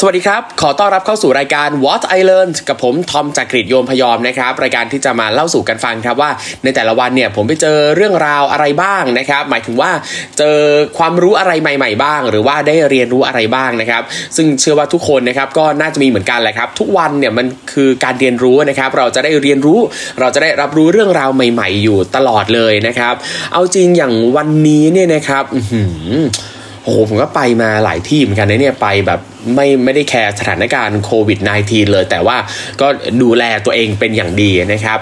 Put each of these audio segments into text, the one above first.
สวัสดีครับ ขอต้อนรับเข้าสู่รายการ What I Learned กับผมทอมจากกรีฑโยมพยอมนะครับ รายการที่จะมาเล่าสู่กันฟังครับว่า ในแต่ละวันเนี่ยผมไปเจอเรื่องราวอะไรบ้างนะครับ หมายถึงว่าเจอความรู้อะไรใหม่ ๆ บ้าง หรือว่าได้เรียนรู้อะไรบ้างนะครับ ซึ่งเชื่อว่าทุกคนนะครับก็น่าจะมีเหมือนกันแหละครับ ทุกวันเนี่ยมันคือการเรียนรู้นะครับ เราจะได้เรียนรู้ เราจะได้รับรู้เรื่องราวใหม่ ๆ อยู่ตลอดเลยนะครับ เอาจริงอย่างวันนี้เนี่ยนะครับอื โอ้โหผมก็ไปมาหลายที่เหมือนกันนะเนี่ยไปแบบไม่ไม่ได้แคร์สถานการณ์โควิด -19 เลย แต่ว่าก็ดูแลตัวเองเป็นอย่างดีนะครับ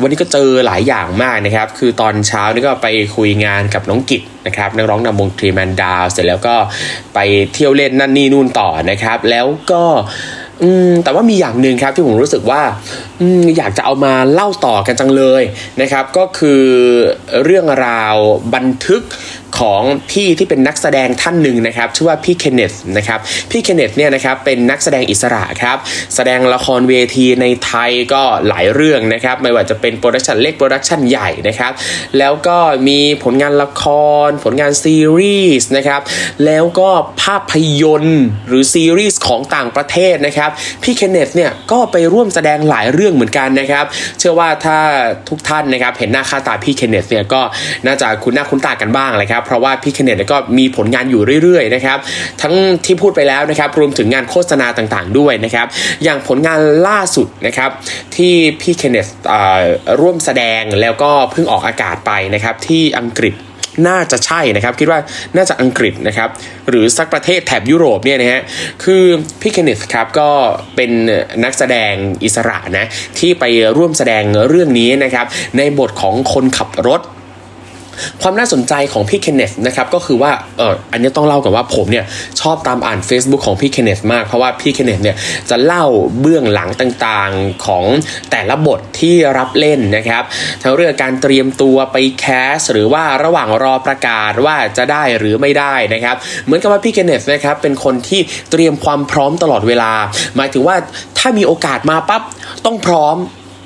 วันนี้ก็เจอหลายอย่างมากนะครับ คือตอนเช้านี่ก็ไปคุยงานกับน้องกิจนะครับนักร้องนำวงทรีแมนดาวเสร็จแล้วก็ไปเที่ยวเล่นนั่นนี่นู่นต่อนะครับ แล้วก็อืมแต่ว่ามีอย่างหนึ่งครับที่ผมรู้สึกว่าอืมอยากจะเอามาเล่าต่อกันจังเลยนะครับ ก็คือเรื่องราวบันทึก ของพี่ที่เป็นนักแสดงท่านหนึ่งนะครับชื่อว่าพี่เคนเนธนะครับพี่เคนเนธเนี่ยนะครับเป็นนักแสดงอิสระครับแสดงละครเวทีในไทยก็หลายเรื่องนะครับไม่ว่าจะเป็น production เล็ก production ใหญ่นะครับแล้วก็มีผลงานละคร ผลงานซีรีส์นะครับแล้วก็ภาพยนตร์หรือซีรีส์ของต่างประเทศนะครับพี่เคนเนธเนี่ยก็ไปร่วมแสดงหลายเรื่องเหมือนกันนะครับเชื่อว่าถ้าทุกท่านนะครับเห็นหน้าค่าตาพี่เคนเนธเนี่ยก็น่าจะคุ้นหน้าคุ้นตากันบ้างเลยครับเพราะว่าพี่เคนเนธก็มีผลงานอยู่เรื่อยๆนะครับทั้งที่พูดไปแล้วนะครับรวมถึงงานโฆษณาต่างๆด้วยนะครับอย่างผลงานล่าสุดนะครับที่พี่เคนเนธเอ่อร่วมแสดงแล้วก็เพิ่งออกอากาศไปนะครับที่อังกฤษน่าจะใช่นะครับ คิดว่าน่าจะอังกฤษนะครับ หรือสักประเทศแถบยุโรปเนี่ยนะฮะคือพี่เคนเนธครับก็เป็นนักแสดงอิสระนะ ที่ไปร่วมแสดงเรื่องนี้นะครับ ในบทของคนขับรถ ความน่าสนใจของพี่เคนเนธนะครับก็คือว่าเอออันนี้ต้องเล่าก่อนว่าผมเนี่ยชอบตามอ่าน Facebook ของพี่เคนเนธมากเพราะว่าพี่เคนเนธเนี่ยจะเล่าเบื้องหลังต่างๆของแต่ละบทที่รับเล่นนะครับทั้งเรื่องการเตรียมตัวไปแคส หรือว่าระหว่างรอประกาศว่าจะได้หรือไม่ได้นะครับเหมือนกับว่าพี่เคนเนธนะครับเป็นคนที่เตรียมความพร้อมตลอดเวลา หมายถึงว่าถ้ามีโอกาสมาปั๊บต้องพร้อม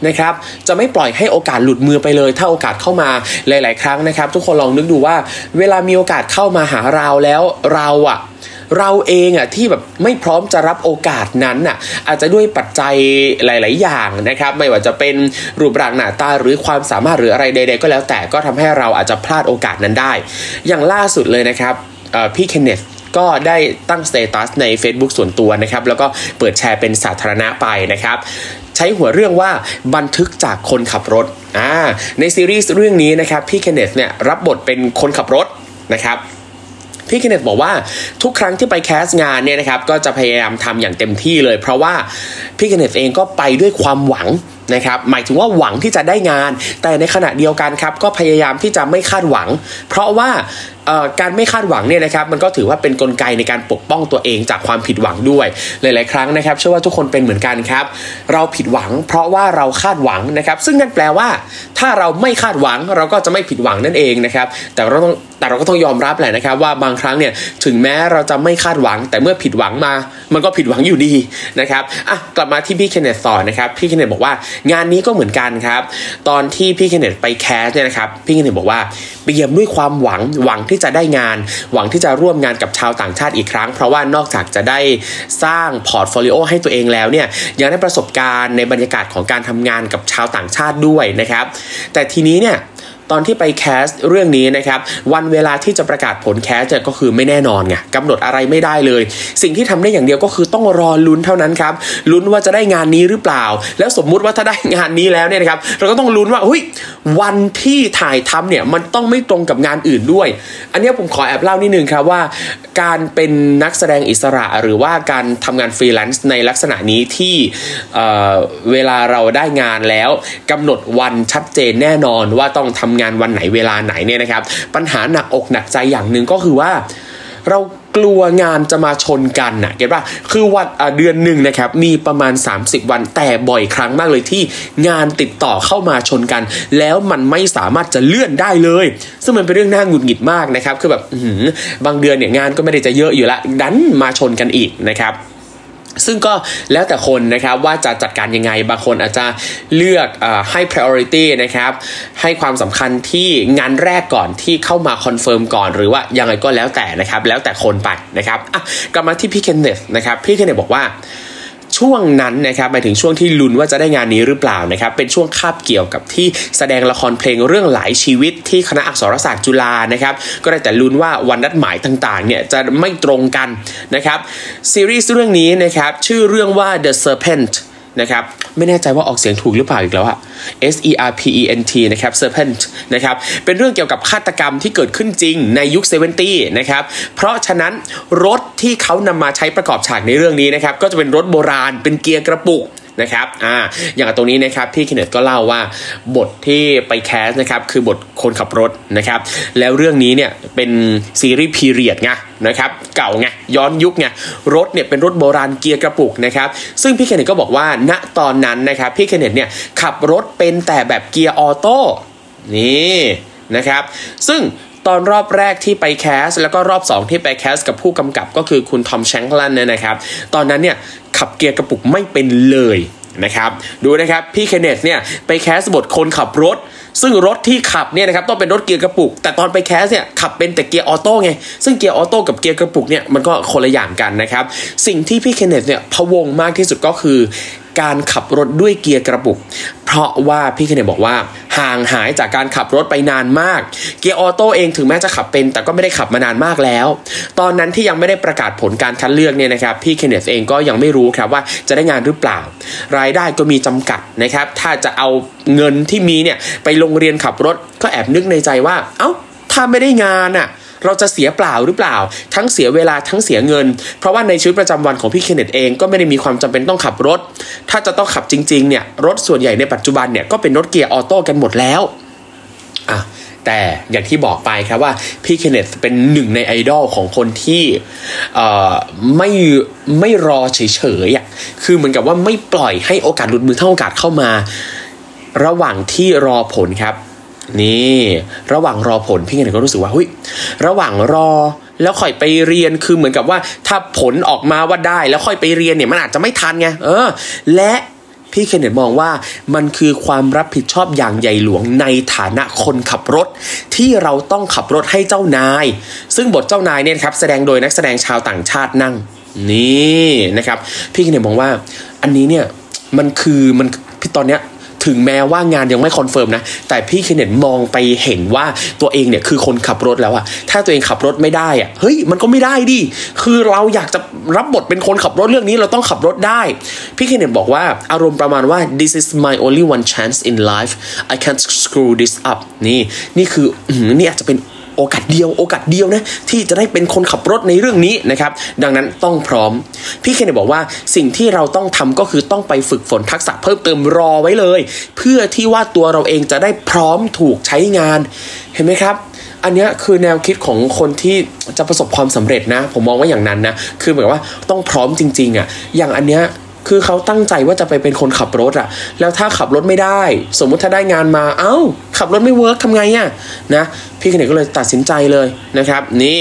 นะครับจะไม่ปล่อยให้โอกาสหลุดมือไปเลย ถ้าโอกาสเข้ามาหลาย ๆ ครั้งนะครับ ทุกคนลองนึกดูว่า เวลามีโอกาสเข้ามาหาเราแล้วเราอะเราเองอะที่แบบไม่พร้อมจะรับโอกาสนั้นอะอาจจะด้วยปัจจัยหลาย ๆ อย่างนะครับ ไม่ว่าจะเป็นรูปร่างหน้าตาหรือความสามารถหรืออะไรใด ๆ ก็แล้วแต่ก็ทำให้เราอาจจะพลาดโอกาสนั้นได้ อย่างล่าสุดเลยนะครับพี่เคนเนธก็ได้ตั้งสเตตัสใน Facebook ส่วนตัวนะครับ แล้วก็เปิดแชร์เป็นสาธารณะไปนะครับ ใช้หัวเรื่องว่าบันทึกจากคนขับรถอ่าในซีรีส์เรื่องนี้นะครับพี่เคนเนตเนี่ยรับบทเป็นคนขับรถนะครับพี่เคนเนตบอกว่าทุกครั้งที่ไปแคสงานเนี่ยนะครับก็จะพยายามทำอย่างเต็มที่เลย เพราะว่าพี่เคนเนตเองก็ไปด้วยความหวัง นะครับหมายถึงว่าหวังที่จะได้งาน แต่ในขณะเดียวกันครับก็พยายามที่จะไม่คาดหวัง เพราะว่าการไม่คาดหวังเนี่ยนะครับมันก็ถือว่าเป็นกลไกในการปกป้องตัวเองจากความผิดหวังด้วย หลาย ๆ ครั้งนะครับเชื่อว่าทุกคนเป็นเหมือนกันครับ เราผิดหวัง เพราะว่าเราคาดหวังนะครับ ซึ่งนั่นแปลว่า ถ้าเราไม่คาดหวังเราก็จะไม่ผิดหวังนั่นเองนะครับ แต่เราต้องแต่เราก็ต้องยอมรับแหละนะครับ ว่าบางครั้งเนี่ยถึงแม้เราจะไม่คาดหวัง แต่เมื่อผิดหวังมา มันก็ผิดหวังอยู่ดีนะครับอะกลับมาที่พี่เคนเนธต่อนะครับพี่เคนเนธบอกว่างานนี้ก็เหมือนกันครับ ตอนที่พี่เคนเนธไป cast เนี่ยนะครับพี่เคนเนธบอกว่าไปเปี่ยมด้วยความหวังหวังที่จะได้งาน หวังที่จะร่วมงานกับชาวต่างชาติอีกครั้ง เพราะว่านอกจากจะได้สร้าง portfolio ให้ตัวเองแล้วเนี่ยยังได้ประสบการณ์ในบรรยากาศของการทำงานกับชาวต่างชาติด้วยนะครับ แต่ทีนี้เนี่ย ตอนที่ไป cast เรื่องนี้นะครับวันเวลาที่จะประกาศผล cast เนี่ยก็คือไม่แน่นอนไงกำหนดอะไรไม่ได้เลย สิ่งที่ทำได้อย่างเดียวก็คือต้องรอลุ้นเท่านั้นครับลุ้นว่าจะได้งานนี้หรือเปล่า แล้วสมมุติว่าถ้าได้งานนี้แล้วเนี่ยนะครับเราก็ต้องลุ้นว่าเฮ้ยวันที่ถ่ายทำเนี่ยมันต้องไม่ตรงกับงานอื่นด้วย อันนี้ผมขอแอบเล่านิดนึงครับว่า การเป็นนักแสดงอิสระหรือว่าการทำงานฟรีแลนซ์ในลักษณะนี้ที่เเวลาเราได้งานแล้วกำหนดวันชัดเจนแน่นอนว่าต้องทำงงานวันไหนเวลาไหนเนี่ยนะครับ ปัญหาหนักอกหนักใจอย่างหนึ่งก็คือว่า เรากลัวงานจะมาชนกันนะเก็ตป่ะคือวันเดือนหนึ่งนะครับมีประมาณ 30 วันแต่บ่อยครั้งมากเลยที่งานติดต่อเข้ามาชนกัน แล้วมันไม่สามารถจะเลื่อนได้เลย ซึ่งมันเป็นเรื่องน่าหงุดหงิดมากนะครับคือแบบบางเดือนเนี่ยงานก็ไม่ได้จะเยอะอยู่ละดันมาชนกันอีกนะครับ ซึ่งก็แล้วแต่คนนะครับว่าจะจัดการยังไง บางคนอาจจะเลือกอให้ priority นะครับ ให้ความสำคัญที่งานแรกก่อนที่เข้ามา confirm ก่อน หรือว่ายังไงก็แล้วแต่นะครับ แล้วแต่คนไปนะครับอะกลับมาที่พี่เคนเนธนะครับ พี่เคนเนธบอกว่า ช่วงนั้นนะครับหมายถึงช่วงที่ลุ้นว่าจะได้งานนี้หรือเปล่านะครับเป็นช่วงคาบเกี่ยวกับที่แสดงละครเพลงเรื่องหลายชีวิตที่คณะอักษรศาสตร์จุฬานะครับก็ได้แต่ลุ้นว่าวันนัดหมายต่างๆเนี่ยจะไม่ตรงกันนะครับซีรีส์เรื่องนี้นะครับชื่อเรื่องว่า The Serpent นะครับไม่แน่ใจว่าออกเสียงถูกหรือเปล่าอีกแล้วอะ S E R P E N T นะครับ Serpent นะครับเป็นเรื่องเกี่ยวกับฆาตกรรมที่เกิดขึ้นจริงในยุค70นะครับเพราะฉะนั้นรถที่เขานำมาใช้ประกอบฉากในเรื่องนี้นะครับก็จะเป็นรถโบราณเป็นเกียร์กระปุก นะครับอ่าอย่างตรงนี้นะครับพี่เคนเนตก็เล่าว่าบทที่ไปแคสนะครับคือบทคนขับรถนะครับแล้วเรื่องนี้เนี่ยเป็นซีรีส์พีเรียดไงนะครับเก่าไงย้อนยุคไงรถเนี่ยเป็นรถโบราณเกียร์กระปุกนะครับซึ่งพี่เคนเนธก็บอกว่าณตอนนั้นนะครับพี่เคนเนธเนี่ยขับรถเป็นแต่แบบเกียร์ออโต้นี่นะครับซึ่ง ตอนรอบแรกที่ไป cast แล้วก็รอบ 2 ที่ไป cast กับผู้กำกับก็คือคุณทอมแชงลันเนี่ยนะครับ ตอนนั้นเนี่ยขับเกียร์กระปุกไม่เป็นเลยนะครับดูนะครับพี่เคนเนธเนี่ยไป cast บทคนขับรถ ซึ่งรถที่ขับเนี่ยนะครับต้องเป็นรถเกียร์กระปุก แต่ตอนไป cast เนี่ยขับเป็นแต่เกียร์ออโต้ไงซึ่งเกียร์ออโต้กับเกียร์กระปุกเนี่ยมันก็คนละอย่างกันนะครับสิ่งที่พี่เคนเนตเนี่ยพะวงมากที่สุดก็คือ การขับรถด้วยเกียร์กระปุก เพราะว่าพี่เคนเนตบอกว่าห่างหายจากการขับรถไปนานมาก เกียร์ออโต้เองถึงแม้จะขับเป็น แต่ก็ไม่ได้ขับมานานมากแล้ว ตอนนั้นที่ยังไม่ได้ประกาศผลการคัดเลือกเนี่ยนะครับพี่เคนเนตเองก็ยังไม่รู้ครับว่าจะได้งานหรือเปล่า รายได้ก็มีจำกัดนะครับ ถ้าจะเอาเงินที่มีเนี่ยไปโรงเรียนขับรถก็แอบนึกในใจว่าเอา้าถ้าไม่ได้งานอะ่ะ เราจะเสียเปล่าหรือเปล่า ทั้งเสียเวลาทั้งเสียเงิน เพราะว่าในชีวิตประจำวันของพี่เคนเนตเองก็ไม่ได้มีความจำเป็นต้องขับรถ ถ้าจะต้องขับจริงๆเนี่ยรถส่วนใหญ่ในปัจจุบันเนี่ยก็เป็นรถเกียร์ออโต้กันหมดแล้วอะแต่อย่างที่บอกไปครับว่าพี่เคนเนตเป็นหนึ่งในไอดอลของคนที่ไม่ไม่รอเฉยๆอะคือเหมือนกับว่าไม่ปล่อยให้โอกาสหลุดมือเท่าโอกาสเข้ามา ระหว่างที่รอผลครับ นี่ ระหว่างรอผลพี่เคนก็รู้สึกว่าเฮ้ยระหว่างรอแล้วค่อยไปเรียนคือเหมือนกับว่าถ้าผลออกมาว่าได้ แล้วค่อยไปเรียนเนี่ยมันอาจจะไม่ทันไงเออ และพี่เคนเนตมองว่ามันคือความรับผิดชอบอย่างใหญ่หลวงในฐานะคนขับรถ ที่เราต้องขับรถให้เจ้านาย ซึ่งบทเจ้านายเนี่ยครับแสดงโดยนักแสดงชาวต่างชาตินั่ง นี่นะครับ พี่เคนเนตมองว่า อันนี้เนี่ยมันคือมันพี่ตอนเนี้ย ถึงแม้ว่างานยังไม่ confirm นะ แต่พี่เคนเนตมองไปเห็นว่าตัวเองเนี่ยคือคนขับรถแล้วอะถ้าตัวเองขับรถไม่ได้อะเฮ้ยมันก็ไม่ได้ดิ คือเราอยากจะรับบทเป็นคนขับรถเรื่องนี้เราต้องขับรถได้ พี่เคนเนตบอกว่าอารมณ์ประมาณว่า this is my only one chance in life I can't screw this up นี่ นี่คือนี่อาจจะเป็น โอกาสเดียวโอกาสเดียวนะที่จะได้เป็นคนขับรถในเรื่องนี้นะครับดังนั้นต้องพร้อม พี่เคนบอกว่าสิ่งที่เราต้องทำก็คือต้องไปฝึกฝนทักษะเพิ่มเติมรอไว้เลย เพื่อที่ว่าตัวเราเองจะได้พร้อมถูกใช้งานเห็นไหมครับอันนี้คือแนวคิดของคนที่จะประสบความสำเร็จนะ ผมมองว่าอย่างนั้นนะ คือเหมือนว่าต้องพร้อมจริงๆอะ่ะ อย่างอันเนี้ย คือเขาตั้งใจว่าจะไปเป็นคนขับรถอะแล้วถ้าขับรถไม่ได้ สมมุติถ้าได้งานมาเอา้า ขับรถไม่ work ทำไงอะนะพี่เคนเนตก็เลยตัดสินใจเลยนะครับ นี่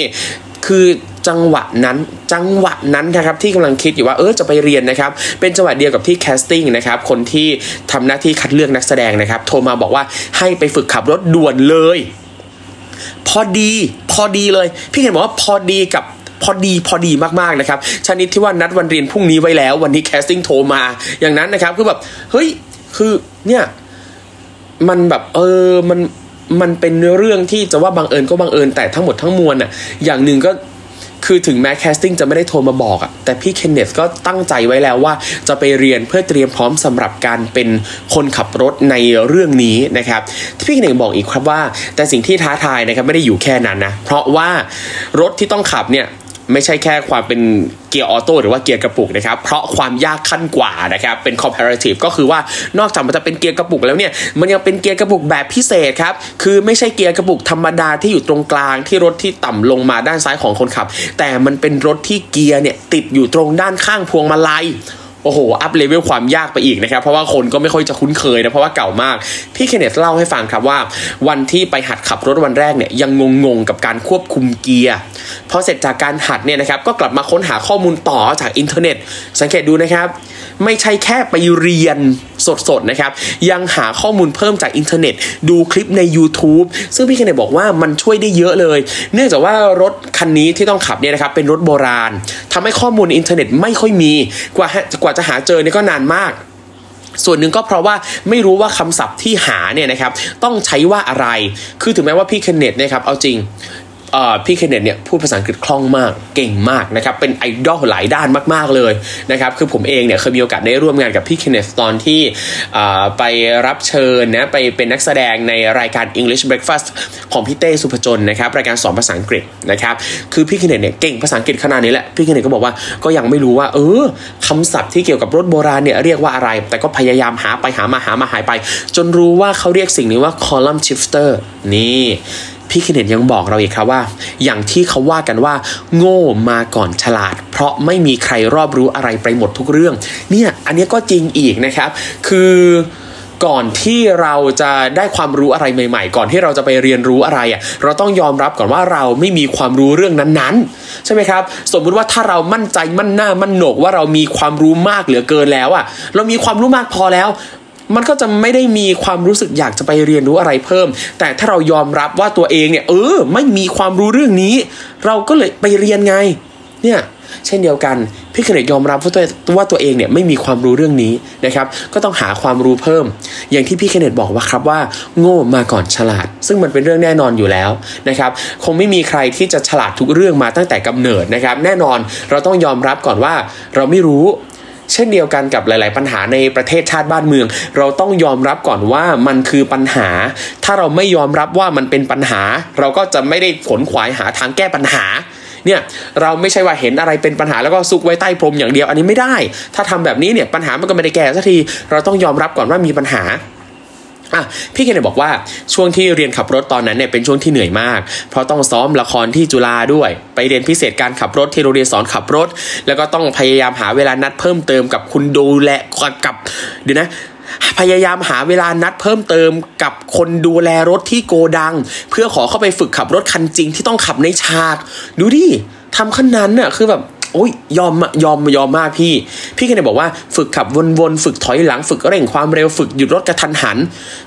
คือจังหวะนั้นจังหวะนั้นนะครับที่กำลังคิดอยู่ว่าเออจะไปเรียนนะครับ เป็นจังหวะเดียวกับที่ casting นะครับคนที่ทำหน้าที่คัดเลือกนักแสดงนะครับ โทรมาบอกว่าให้ไปฝึกขับรถด่วนเลย พอดี พอดีเลย พี่เคนบอกว่าพอดีกับ พอดีพอดีมากๆนะครับชนิดที่ว่านัดวันเรียนพรุ่งนี้ไว้แล้ว วันนี้ casting โทรมาอย่างนั้นนะครับคือแบบเฮ้ยคือเนี่ยมันแบบเออมันมันเป็นเรื่องที่จะว่าบังเอิญก็บังเอิญแต่ทั้งหมดทั้งมวลอะอย่างหนึ่งก็คือถึงแม้แคสติ้งจะไม่ได้โทรมาบอกอะแต่พี่เคนเนสก็ตั้งใจไว้แล้วว่าจะไปเรียนเพื่อเตรียมพร้อมสำหรับการเป็นคนขับรถในเรื่องนี้นะครับพี่เคนเนสบอกอีกครับว่า แต่สิ่งที่ท้าทายนะครับไม่ได้อยู่แค่นั้นนะเพราะว่ารถที่ต้องขับเนี่ย ไม่ใช่แค่ความเป็นเกียร์ออโต้หรือว่าเกียร์กระปุกนะครับ เพราะความยากขั้นกว่านะครับ เป็น comparative ก็คือว่านอกจากมันจะเป็นเกียร์กระปุกแล้วเนี่ย มันยังเป็นเกียร์กระปุกแบบพิเศษครับ คือไม่ใช่เกียร์กระปุกธรรมดาที่อยู่ตรงกลางที่รถที่ต่ำลงมาด้านซ้ายของคนขับ แต่มันเป็นรถที่เกียร์เนี่ยติดอยู่ตรงด้านข้างพวงมาลัย โอ้โห up level ความยากไปอีกนะครับ เพราะว่าคนก็ไม่ค่อยจะคุ้นเคยนะ เพราะว่าเก่ามาก พี่เคนเนตเล่าให้ฟังครับว่า วันที่ไปหัดขับรถวันแรกเนี่ยยังงงๆกับการควบคุมเกียร์พอเสร็จจากการหัดเนี่ยนะครับก็กลับมาค้นหาข้อมูลต่อจากอินเทอร์เน็ต สังเกตดูนะครับ ไม่ใช่แค่ไปเรียนสดๆนะครับ ยังหาข้อมูลเพิ่มจากอินเทอร์เน็ต ดูคลิปใน YouTube ซึ่งพี่เคนเนตบอกว่ามันช่วยได้เยอะเลย เนื่องจากว่ารถคันนี้ที่ต้องขับเนี่ยนะครับเป็นรถโบราณทำให้ข้อมูลอินเทอร์เน็ตไม่ค่อยมีกว่ากว่าจะหาเจอเนี่ยก็นานมากส่วนหนึ่งก็เพราะว่าไม่รู้ว่าคำศัพท์ที่หาเนี่ยนะครับต้องใช้ว่าอะไร คือถึงแม้ว่าพี่เคนเนตนะครับเอาจริง พี่เคนเนตเนี่ยพูดภาษาอังกฤษคล่องมากเก่งมากนะครับเป็นไอดอลหลายด้านมาก ๆเลยนะครับคือผมเองเนี่ยเคยมีโอกาสได้ร่วมงานกับพี่เคนเนตตอนที่ไปรับเชิญนะไปเป็นนักแสดงในรายการ English Breakfast ของพี่เต้สุภจนนะครับรายการสอนภาษาอังกฤษนะครับคือพี่เคนเนตเนี่ยเก่งภาษาอังกฤษขนาดนี้แหละพี่เคนเนตก็บอกว่าก็ยังไม่รู้ว่าเออคำศัพท์ที่เกี่ยวกับรถโบราณเนี่ยเรียกว่าอะไร แต่ก็พยายามหาไปหามาหามาหายไป จนรู้ว่าเขาเรียกสิ่งนี้ว่า column shifter นี่ พี่คินเนตยังบอกเราอีกครับว่า อย่างที่เขาว่ากันว่า โง่มาก่อนฉลาด เพราะไม่มีใครรอบรู้อะไรไปหมดทุกเรื่อง เนี่ยอันนี้ก็จริงอีกนะครับ คือก่อนที่เราจะได้ความรู้อะไรใหม่ ๆ ก่อนที่เราจะไปเรียนรู้อะไรอะเราต้องยอมรับก่อนว่าเราไม่มีความรู้เรื่องนั้นๆ ใช่ไหมครับ สมมุติว่าถ้าเรามั่นใจมั่นหน้ามั่นโหนกว่าเรามีความรู้มากเหลือเกินแล้วอะเรามีความรู้มากพอแล้ว มันก็จะไม่ได้มีความรู้สึกอยากจะไปเรียนรู้อะไรเพิ่ม แต่ถ้าเรายอมรับว่าตัวเองเนี่ยเออไม่มีความรู้เรื่องนี้ เราก็เลยไปเรียนไง เนี่ยเช่นเดียวกันพี่เคนเนตยอมรับว่าตัวว่าตัวเองเนี่ยไม่มีความรู้เรื่องนี้นะครับ ก็ต้องหาความรู้เพิ่ม อย่างที่พี่เคนเนตบอกว่าครับว่า โง่มาก่อนฉลาด ซึ่งมันเป็นเรื่องแน่นอนอยู่แล้วนะครับ คงไม่มีใครที่จะฉลาดทุกเรื่องมาตั้งแต่กำเนิดนะครับ แน่นอนเราต้องยอมรับก่อนว่าเราไม่รู้ เช่นเดียวกันกับหลาย ๆ ปัญหาในประเทศชาติบ้านเมือง เราต้องยอมรับก่อนว่ามันคือปัญหา ถ้าเราไม่ยอมรับว่ามันเป็นปัญหา เราก็จะไม่ได้ขนขวายหาทางแก้ปัญหาเนี่ยเราไม่ใช่ว่าเห็นอะไรเป็นปัญหาแล้วก็ซุกไว้ใต้พรมอย่างเดียวอันนี้ไม่ได้ ถ้าทำแบบนี้เนี่ยปัญหามันก็ไม่ได้แก้สักทีเราต้องยอมรับก่อนว่ามีปัญหา อะพี่เคนบอกว่าช่วงที่เรียนขับรถตอนนั้นเนี่ยเป็นช่วงที่เหนื่อยมาก เพราะต้องซ้อมละครที่จุฬาด้วย ไปเรียนพิเศษการขับรถที่โรงเรียนสอนขับรถ แล้วก็ต้องพยายามหาเวลานัดเพิ่มเติมกับคุณดูแลกับเดี๋ยวนะพยายามหาเวลานัดเพิ่มเติมกับคนดูแลรถที่โกดัง เพื่อขอเข้าไปฝึกขับรถคันจริงที่ต้องขับในฉาก ดูดิทำขั้นนั้นน่ะคือแบบ โอ้ยยอมยอมยอมมากพี่ พี่ก็เลยบอกว่าฝึกขับวนๆ ฝึกถอยหลัง ฝึกเร่งความเร็วฝึกหยุดรถกระทันหัน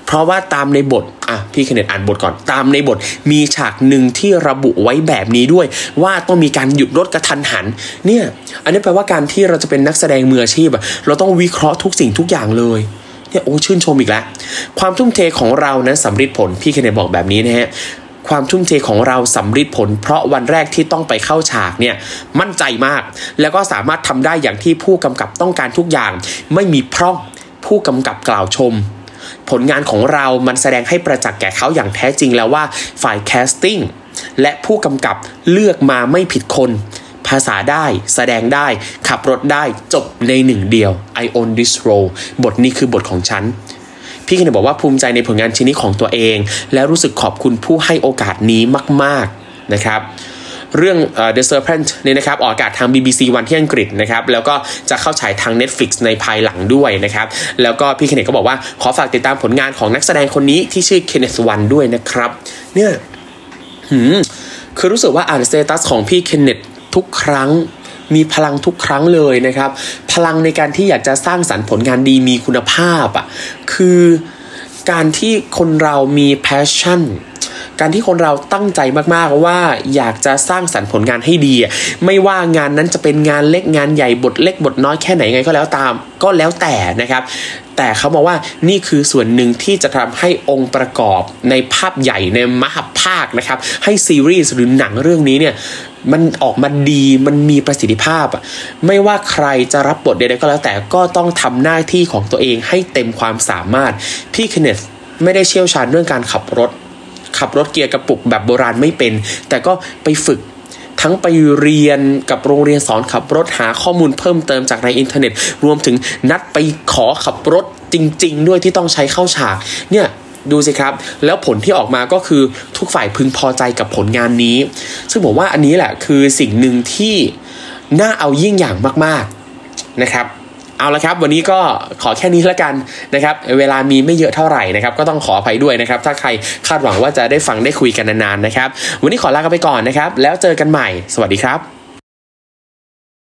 เพราะว่าตามในบทอะพี่เคนเนตอ่านบทก่อนตามในบทมีฉากหนึ่งที่ระบุไว้แบบนี้ด้วย ว่าต้องมีการหยุดรถกระทันหัน เนี่ยอันนี้แปลว่าการที่เราจะเป็นนักแสดงมืออาชีพอะเราต้องวิเคราะห์ทุกสิ่งทุกอย่างเลยเนี่ยโอ้ชื่นชมอีกแล้ว ความทุ่มเทของเรานั้นสำเร็จผลพี่เคนเนตบอกแบบนี้นะฮะ ความทุ่มเทของเราสำเร็จผล เพราะวันแรกที่ต้องไปเข้าฉากเนี่ยมั่นใจมาก แล้วก็สามารถทำได้อย่างที่ผู้กำกับต้องการทุกอย่าง ไม่มีพร่องผู้กำกับกล่าวชม ผลงานของเรามันแสดงให้ประจักษ์แก่เขาอย่างแท้จริงแล้วว่าฝ่ายแคสติ้งและผู้กำกับเลือกมาไม่ผิดคน ภาษาได้ แสดงได้ ขับรถได้จบในหนึ่งเดียว I own this role บทนี้คือบทของฉัน พี่คินบอกว่าภูมิใจในผลงานชิ้นนี้ของตัวเอง และรู้สึกขอบคุณผู้ให้โอกาสนี้มาก ๆนะครับเรื่อง uh, The Serpent เนี่ยนะครับออกอากาศทาง BBC วันที่อังกฤษนะครับแล้วก็จะเข้าฉายทาง Netflix ในภายหลังด้วยนะครับแล้วก็พี่เคนเนตก็บอกว่าขอฝากติดตามผลงานของนักแสดงคนนี้ที่ชื่อเคนเนตวันด้วยนะครับเนี่ยหืมคือรู้สึกว่าอ่านสเตตัสของพี่เคนเนตทุกครั้ง มีพลังทุกครั้งเลยนะครับ พลังในการที่อยากจะสร้างสรรค์ผลงานดีมีคุณภาพอะ่ะคือการที่คนเรามี passion การที่คนเราตั้งใจมากๆว่าอยากจะสร้างสรรค์ผลงานให้ดี ไม่ว่างานนั้นจะเป็นงานเล็กงานใหญ่บทเล็กบทน้อยแค่ไหนไงก็แล้วตาม ก็แล้วแต่นะครับ แต่เขาบอกว่านี่คือส่วนหนึ่งที่จะทำให้องค์ประกอบในภาพใหญ่ในมหภาคนะครับ ให้ซีรีส์หรือหนังเรื่องนี้เนี่ย มันออกมาดีมันมีประสิทธิภาพอะไม่ว่าใครจะรับบทใดๆก็แล้วแต่ก็ต้องทำหน้าที่ของตัวเองให้เต็มความสามารถ พี่เคนเนธไม่ได้เชี่ยวชาญเรื่องการขับรถ ขับรถเกียร์กระปุกแบบโบราณไม่เป็น แต่ก็ไปฝึกทั้งไปเรียนกับโรงเรียนสอนขับรถหาข้อมูลเพิ่มเติมจากในอินเทอร์เน็ต รวมถึงนัดไปขอขับรถจริง ๆ ด้วยที่ต้องใช้เข้าฉากเนี่ย ดูสิครับ แล้วผลที่ออกมาก็คือทุกฝ่ายพึงพอใจกับผลงานนี้ ซึ่งผมว่าอันนี้แหละคือสิ่งหนึ่งที่น่าเอาเยี่ยงอย่างมากๆนะครับเอาละครับ วันนี้ก็ขอแค่นี้ล้วกันนะครับ เวลามีไม่เยอะเท่าไหร่นะครับ ก็ต้องขออภัยด้วยนะครับ ถ้าใครคาดหวังว่าจะได้ฟังได้คุยกันนานๆนะครับ วันนี้ขอลากันไปก่อนนะครับ แล้วเจอกันใหม่ สวัสดีครับ